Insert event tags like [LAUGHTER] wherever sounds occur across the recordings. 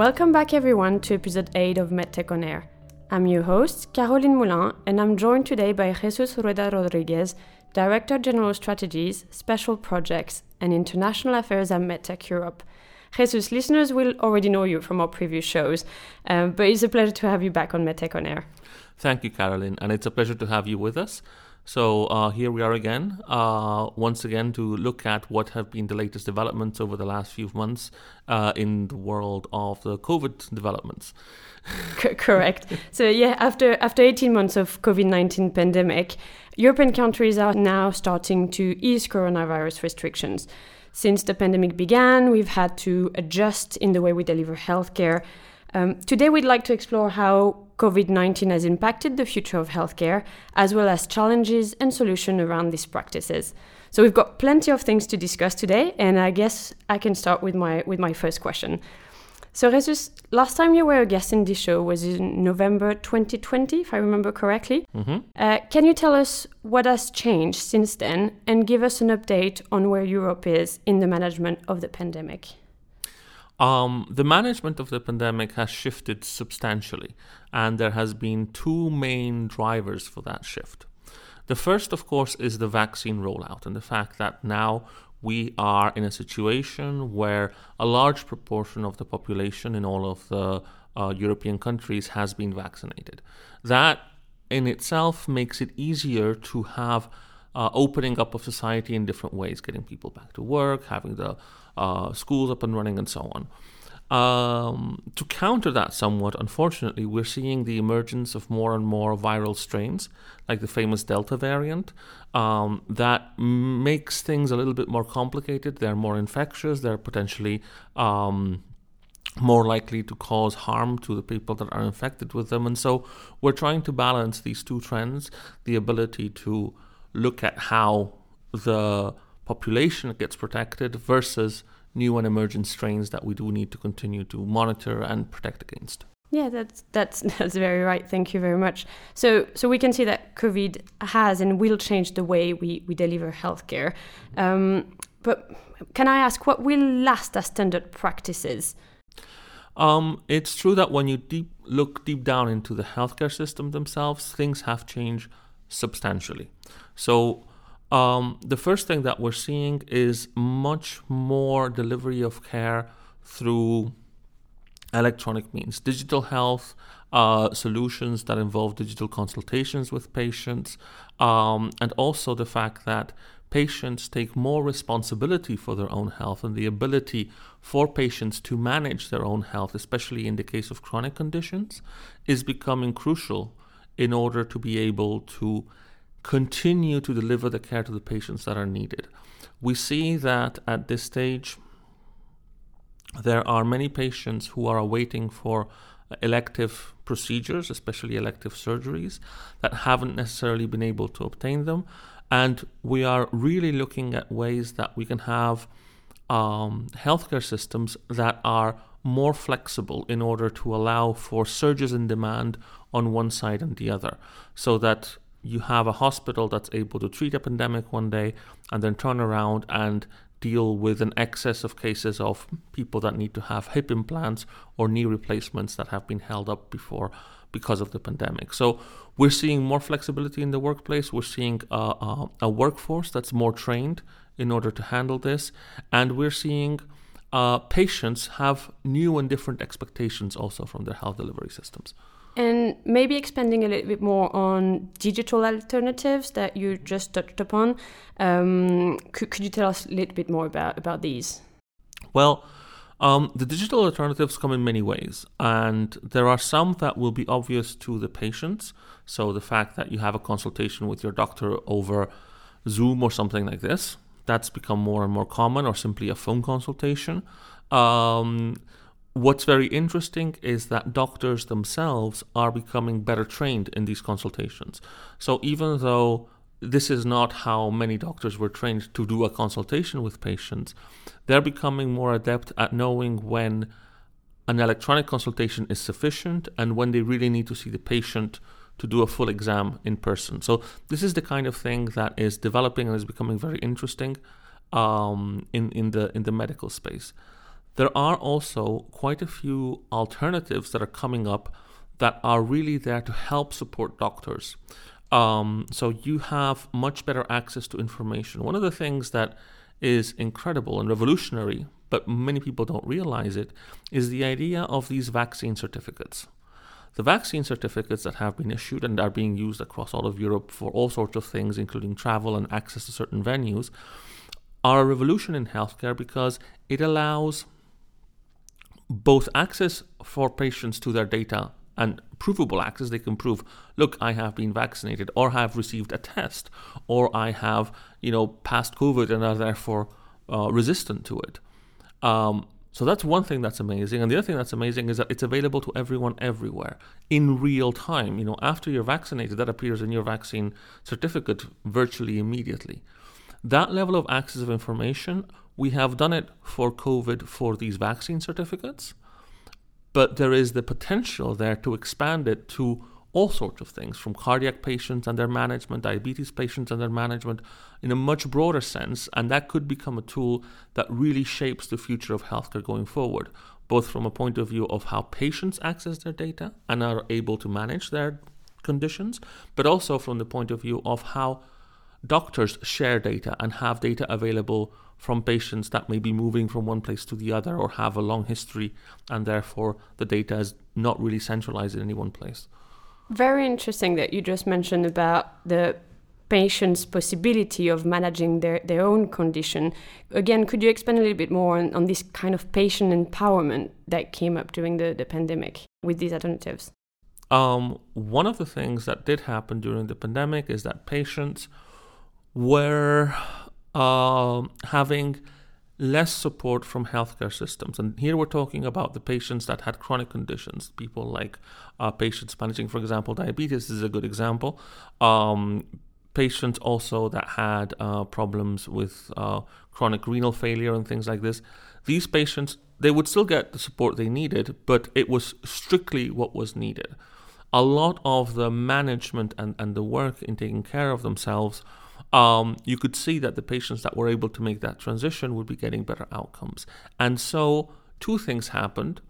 Welcome back, everyone, to episode 8 of MedTech on Air. I'm your host, Caroline Moulin, and I'm joined today by Jesus Rueda Rodriguez, Director General Strategies, Special Projects, and International Affairs at MedTech Europe. Jesus, listeners will already know you from our previous shows, um, but it's a pleasure to have you back on MedTech on Air. Thank you, Caroline, and it's a pleasure to have you with us. So uh, here we are again, uh, once again to look at what have been the latest developments over the last few months uh, in the world of the COVID developments. C- correct. [LAUGHS] so yeah, after after 18 months of COVID-19 pandemic, European countries are now starting to ease coronavirus restrictions. Since the pandemic began, we've had to adjust in the way we deliver healthcare. Um, today, we'd like to explore how COVID 19 has impacted the future of healthcare, as well as challenges and solutions around these practices. So we've got plenty of things to discuss today, and I guess I can start with my with my first question. So Jesus, last time you were a guest in this show was in November 2020, if I remember correctly. Mm-hmm. Uh, can you tell us what has changed since then, and give us an update on where Europe is in the management of the pandemic? Um, the management of the pandemic has shifted substantially, and there has been two main drivers for that shift. The first, of course, is the vaccine rollout and the fact that now we are in a situation where a large proportion of the population in all of the uh, European countries has been vaccinated. That in itself makes it easier to have uh, opening up of society in different ways, getting people back to work, having the uh, schools up and running, and so on. Um, to counter that somewhat, unfortunately, we're seeing the emergence of more and more viral strains, like the famous Delta variant, um, that makes things a little bit more complicated. They're more infectious, they're potentially um, more likely to cause harm to the people that are infected with them. And so we're trying to balance these two trends the ability to look at how the population gets protected versus new and emergent strains that we do need to continue to monitor and protect against. Yeah, that's that's [LAUGHS] that's very right. Thank you very much. So so we can see that COVID has and will change the way we we deliver healthcare. Um, but can I ask what will last as standard practices? Um, it's true that when you deep look deep down into the healthcare system themselves, things have changed substantially. So um, the first thing that we're seeing is much more delivery of care through electronic means, digital health uh, solutions that involve digital consultations with patients, um, and also the fact that patients take more responsibility for their own health and the ability for patients to manage their own health, especially in the case of chronic conditions, is becoming crucial in order to be able to continue to deliver the care to the patients that are needed. We see that at this stage, there are many patients who are awaiting for elective procedures, especially elective surgeries, that haven't necessarily been able to obtain them. And we are really looking at ways that we can have um, healthcare systems that are more flexible in order to allow for surges in demand on one side and the other, so that you have a hospital that's able to treat a pandemic one day and then turn around and deal with an excess of cases of people that need to have hip implants or knee replacements that have been held up before because of the pandemic. So we're seeing more flexibility in the workplace. We're seeing a, workforce that's more trained in order to handle this, and we're seeing uh, patients have new and different expectations also from their health delivery systems. And maybe expanding a little bit more on digital alternatives that you just touched upon. Um, could, could you tell us a little bit more about, about these? Well, um, the digital alternatives come in many ways, and there are some that will be obvious to the patients. So, the fact that you have a consultation with your doctor over Zoom or something like this, that's become more and more common, or simply a phone consultation. Um, What's very interesting is that doctors themselves are becoming better trained in these consultations. So even though this is not how many doctors were trained to do a consultation with patients, they're becoming more adept at knowing when an electronic consultation is sufficient and when they really need to see the patient to do a full exam in person. So this is the kind of thing that is developing and is becoming very interesting um, in in the in the medical space. There are also quite a few alternatives that are coming up that are really there to help support doctors. Um, so you have much better access to information. One of the things that is incredible and revolutionary, but many people don't realize it, is the idea of these vaccine certificates. The vaccine certificates that have been issued and are being used across all of Europe for all sorts of things, including travel and access to certain venues, are a revolution in healthcare because it allows both access for patients to their data and provable access. They can prove, look, I have been vaccinated, or have received a test, or I have, you know, passed COVID and are therefore uh, resistant to it. Um, so that's one thing that's amazing. And the other thing that's amazing is that it's available to everyone everywhere in real time. You know, after you're vaccinated, that appears in your vaccine certificate virtually immediately. That level of access of information, we have done it for COVID for these vaccine certificates, but there is the potential there to expand it to all sorts of things from cardiac patients and their management, diabetes patients and their management in a much broader sense. And that could become a tool that really shapes the future of healthcare going forward, both from a point of view of how patients access their data and are able to manage their conditions, but also from the point of view of how doctors share data and have data available from patients that may be moving from one place to the other or have a long history, and therefore the data is not really centralized in any one place. Very interesting that you just mentioned about the patient's possibility of managing their, their own condition. Again, could you expand a little bit more on, on this kind of patient empowerment that came up during the, the pandemic with these alternatives? Um, one of the things that did happen during the pandemic is that patients were uh, having less support from healthcare systems. And here we're talking about the patients that had chronic conditions, people like uh, patients managing, for example, diabetes is a good example. Um, patients also that had uh, problems with uh, chronic renal failure and things like this. These patients, they would still get the support they needed, but it was strictly what was needed. A lot of the management and, and the work in taking care of themselves um, you could see that the patients that were able to make that transition would be getting better outcomes. And so, two things happened.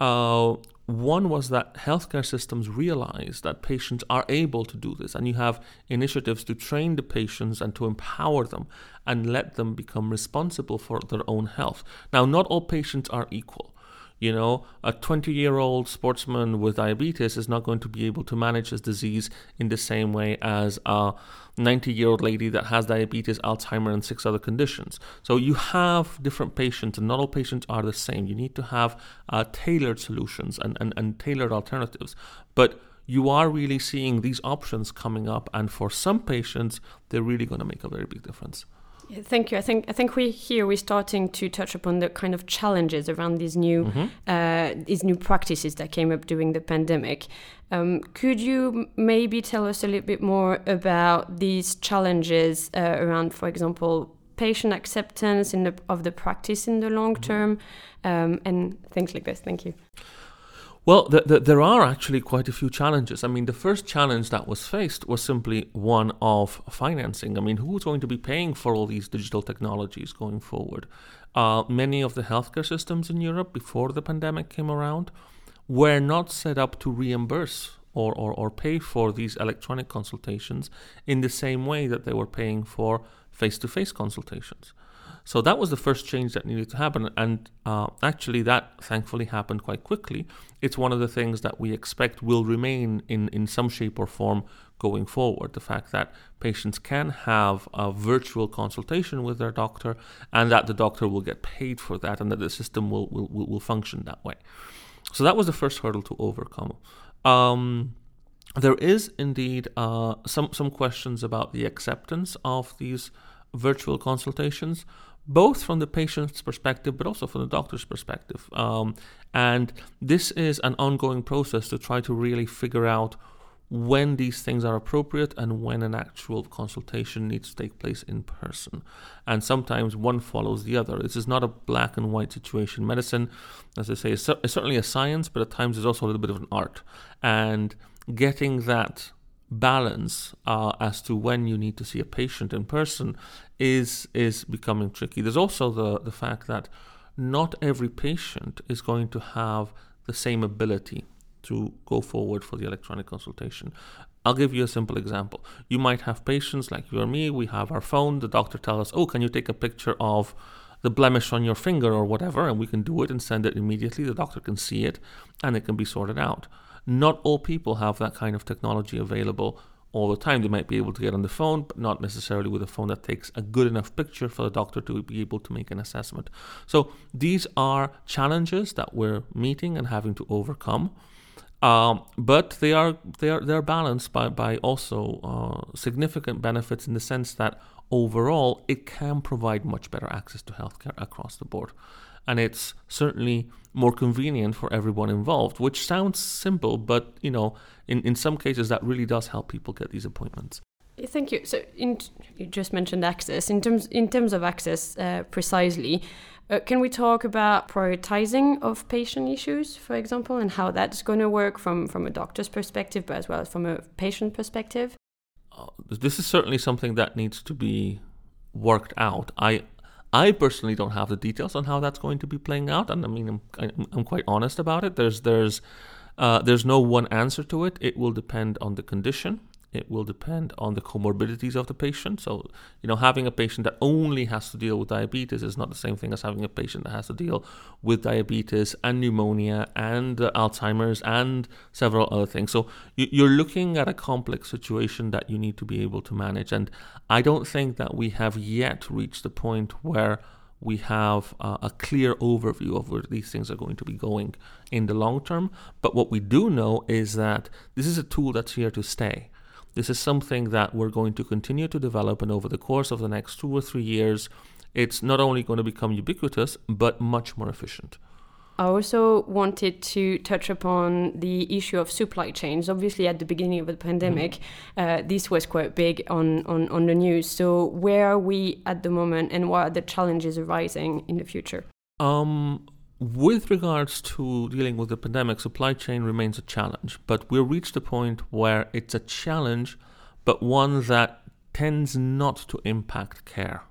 Uh, one was that healthcare systems realized that patients are able to do this, and you have initiatives to train the patients and to empower them and let them become responsible for their own health. Now, not all patients are equal. You know, a 20 year old sportsman with diabetes is not going to be able to manage his disease in the same way as a 90 year old lady that has diabetes, Alzheimer, and six other conditions. So you have different patients, and not all patients are the same. You need to have uh, tailored solutions and, and, and tailored alternatives. But you are really seeing these options coming up, and for some patients, they're really going to make a very big difference. Thank you. I think I think we here we're starting to touch upon the kind of challenges around these new mm-hmm. uh, these new practices that came up during the pandemic. Um, could you maybe tell us a little bit more about these challenges uh, around, for example, patient acceptance in the, of the practice in the long mm-hmm. term, um, and things like this? Thank you. Well, the, the, there are actually quite a few challenges. I mean, the first challenge that was faced was simply one of financing. I mean, who's going to be paying for all these digital technologies going forward? Uh, many of the healthcare systems in Europe before the pandemic came around were not set up to reimburse or, or, or pay for these electronic consultations in the same way that they were paying for face to face consultations. So that was the first change that needed to happen. And uh, actually, that thankfully happened quite quickly. It's one of the things that we expect will remain in, in some shape or form going forward. The fact that patients can have a virtual consultation with their doctor and that the doctor will get paid for that and that the system will, will, will function that way. So that was the first hurdle to overcome. Um, there is indeed uh, some some questions about the acceptance of these virtual consultations both from the patient's perspective, but also from the doctor's perspective. Um, and this is an ongoing process to try to really figure out when these things are appropriate and when an actual consultation needs to take place in person. And sometimes one follows the other. This is not a black and white situation. Medicine, as I say, is, certainly a science, but at times there's also a little bit of an art. And getting that balance uh, as to when you need to see a patient in person is is becoming tricky. There's also the the fact that not every patient is going to have the same ability to go forward for the electronic consultation. I'll give you a simple example. You might have patients like you or me, we have our phone, the doctor tells us, Oh, can you take a picture of the blemish on your finger or whatever? And we can do it and send it immediately. The doctor can see it and it can be sorted out. Not all people have that kind of technology available all the time. They might be able to get on the phone, but not necessarily with a phone that takes a good enough picture for the doctor to be able to make an assessment. So these are challenges that we're meeting and having to overcome. Um, but they are they are they're balanced by by also uh, significant benefits in the sense that overall it can provide much better access to healthcare across the board, and it's certainly more convenient for everyone involved. Which sounds simple, but you know, in in some cases that really does help people get these appointments. Thank you. So, in, you just mentioned access. In terms in terms of access, uh, precisely, uh, can we talk about prioritizing of patient issues, for example, and how that's going to work from, from a doctor's perspective, but as well as from a patient perspective? Uh, this is certainly something that needs to be worked out. I I personally don't have the details on how that's going to be playing out, and I mean I'm, I'm quite honest about it. There's there's uh, there's no one answer to it. It will depend on the condition. It will depend on the comorbidities of the patient. So, you know, having a patient that only has to deal with diabetes is not the same thing as having a patient that has to deal with diabetes and pneumonia and uh, Alzheimer's and several other things. So, you're looking at a complex situation that you need to be able to manage. And I don't think that we have yet reached the point where we have uh, a clear overview of where these things are going to be going in the long term. But what we do know is that this is a tool that's here to stay. This is something that we're going to continue to develop, and over the course of the next two or three years, it's not only going to become ubiquitous, but much more efficient. I also wanted to touch upon the issue of supply chains. Obviously, at the beginning of the pandemic, mm-hmm. uh, this was quite big on, on, on the news. So, where are we at the moment, and what are the challenges arising in the future? Um, with regards to dealing with the pandemic, supply chain remains a challenge, but we've reached a point where it's a challenge, but one that tends not to impact care.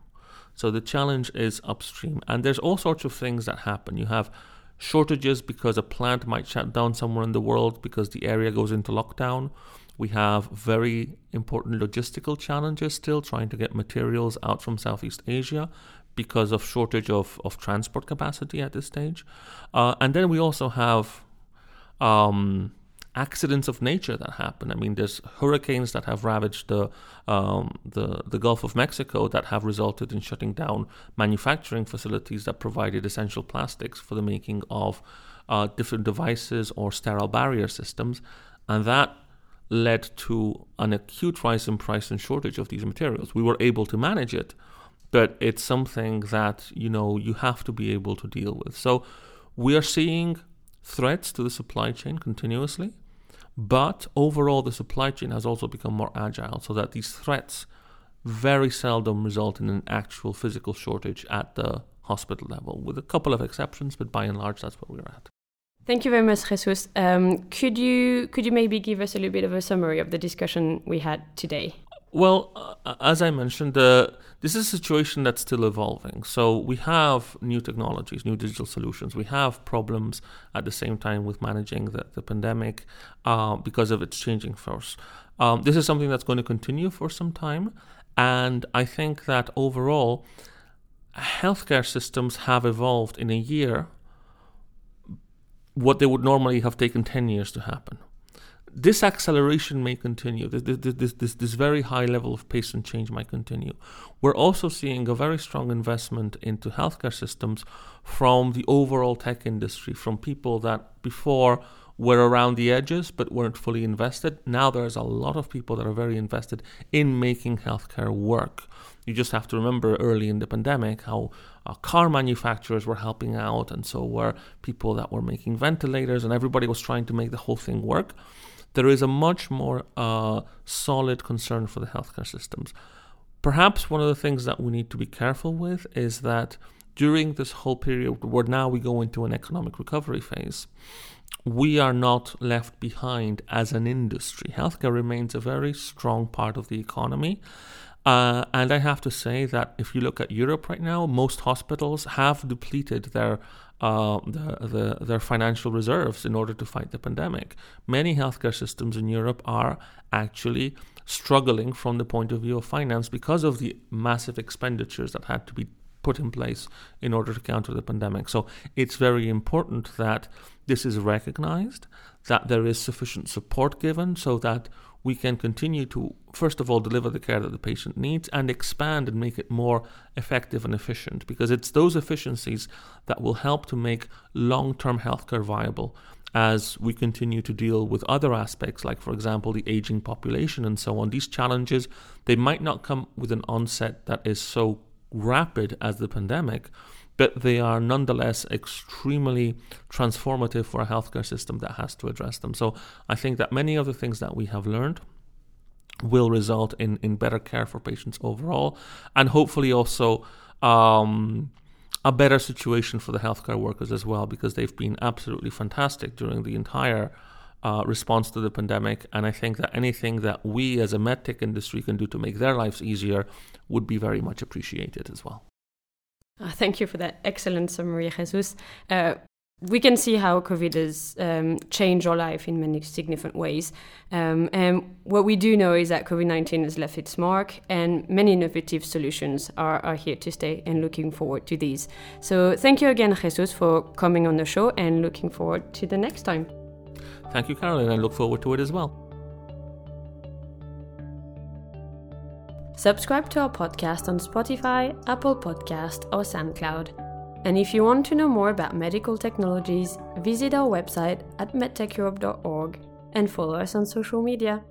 So the challenge is upstream, and there's all sorts of things that happen. You have shortages because a plant might shut down somewhere in the world because the area goes into lockdown. We have very important logistical challenges still trying to get materials out from Southeast Asia because of shortage of, of transport capacity at this stage. Uh, and then we also have um, accidents of nature that happen. I mean, there's hurricanes that have ravaged the, um, the, the Gulf of Mexico that have resulted in shutting down manufacturing facilities that provided essential plastics for the making of uh, different devices or sterile barrier systems. And that led to an acute rise in price and shortage of these materials. We were able to manage it, but it's something that you know you have to be able to deal with. So we are seeing threats to the supply chain continuously, but overall the supply chain has also become more agile, so that these threats very seldom result in an actual physical shortage at the hospital level, with a couple of exceptions, but by and large that's where we're at. Thank you very much, Jesus. Um, could you could you maybe give us a little bit of a summary of the discussion we had today? Well, uh, as I mentioned, uh, this is a situation that's still evolving. So we have new technologies, new digital solutions. We have problems at the same time with managing the, the pandemic uh, because of its changing force. Um, this is something that's going to continue for some time. And I think that overall, healthcare systems have evolved in a year what they would normally have taken 10 years to happen this acceleration may continue. This, this, this, this, very high level of pace and change might continue. We're also seeing a very strong investment into healthcare systems from the overall tech industry, from people that before were around the edges but weren't fully invested. Now there's a lot of people that are very invested in making healthcare work. You just have to remember early in the pandemic how uh, car manufacturers were helping out, and so were people that were making ventilators, and everybody was trying to make the whole thing work there is a much more uh, solid concern for the healthcare systems. Perhaps one of the things that we need to be careful with is that during this whole period where now we go into an economic recovery phase, we are not left behind as an industry. Healthcare remains a very strong part of the economy. Uh, and I have to say that if you look at Europe right now, most hospitals have depleted their uh, the, the, their financial reserves in order to fight the pandemic. Many healthcare systems in Europe are actually struggling from the point of view of finance because of the massive expenditures that had to be put in place in order to counter the pandemic. So it's very important that this is recognized, that there is sufficient support given so that we can continue to, first of all, deliver the care that the patient needs and expand and make it more effective and efficient because it's those efficiencies that will help to make long term healthcare viable as we continue to deal with other aspects like for example the aging population and so on. These challenges they might not come with an onset that is so rapid as the pandemic but they are nonetheless extremely transformative for a healthcare system that has to address them. So I think that many of the things that we have learned will result in, in better care for patients overall, and hopefully also um, a better situation for the healthcare workers as well, because they've been absolutely fantastic during the entire uh, response to the pandemic. And I think that anything that we as a medtech industry can do to make their lives easier would be very much appreciated as well. Uh, thank you for that excellent summary, Jesus. Uh, we can see how COVID has um, changed our life in many significant ways. Um, and what we do know is that COVID 19 has left its mark, and many innovative solutions are, are here to stay, and looking forward to these. So, thank you again, Jesus, for coming on the show, and looking forward to the next time. Thank you, Caroline. I look forward to it as well. Subscribe to our podcast on Spotify, Apple Podcast, or SoundCloud. And if you want to know more about medical technologies, visit our website at medtecheurope.org and follow us on social media.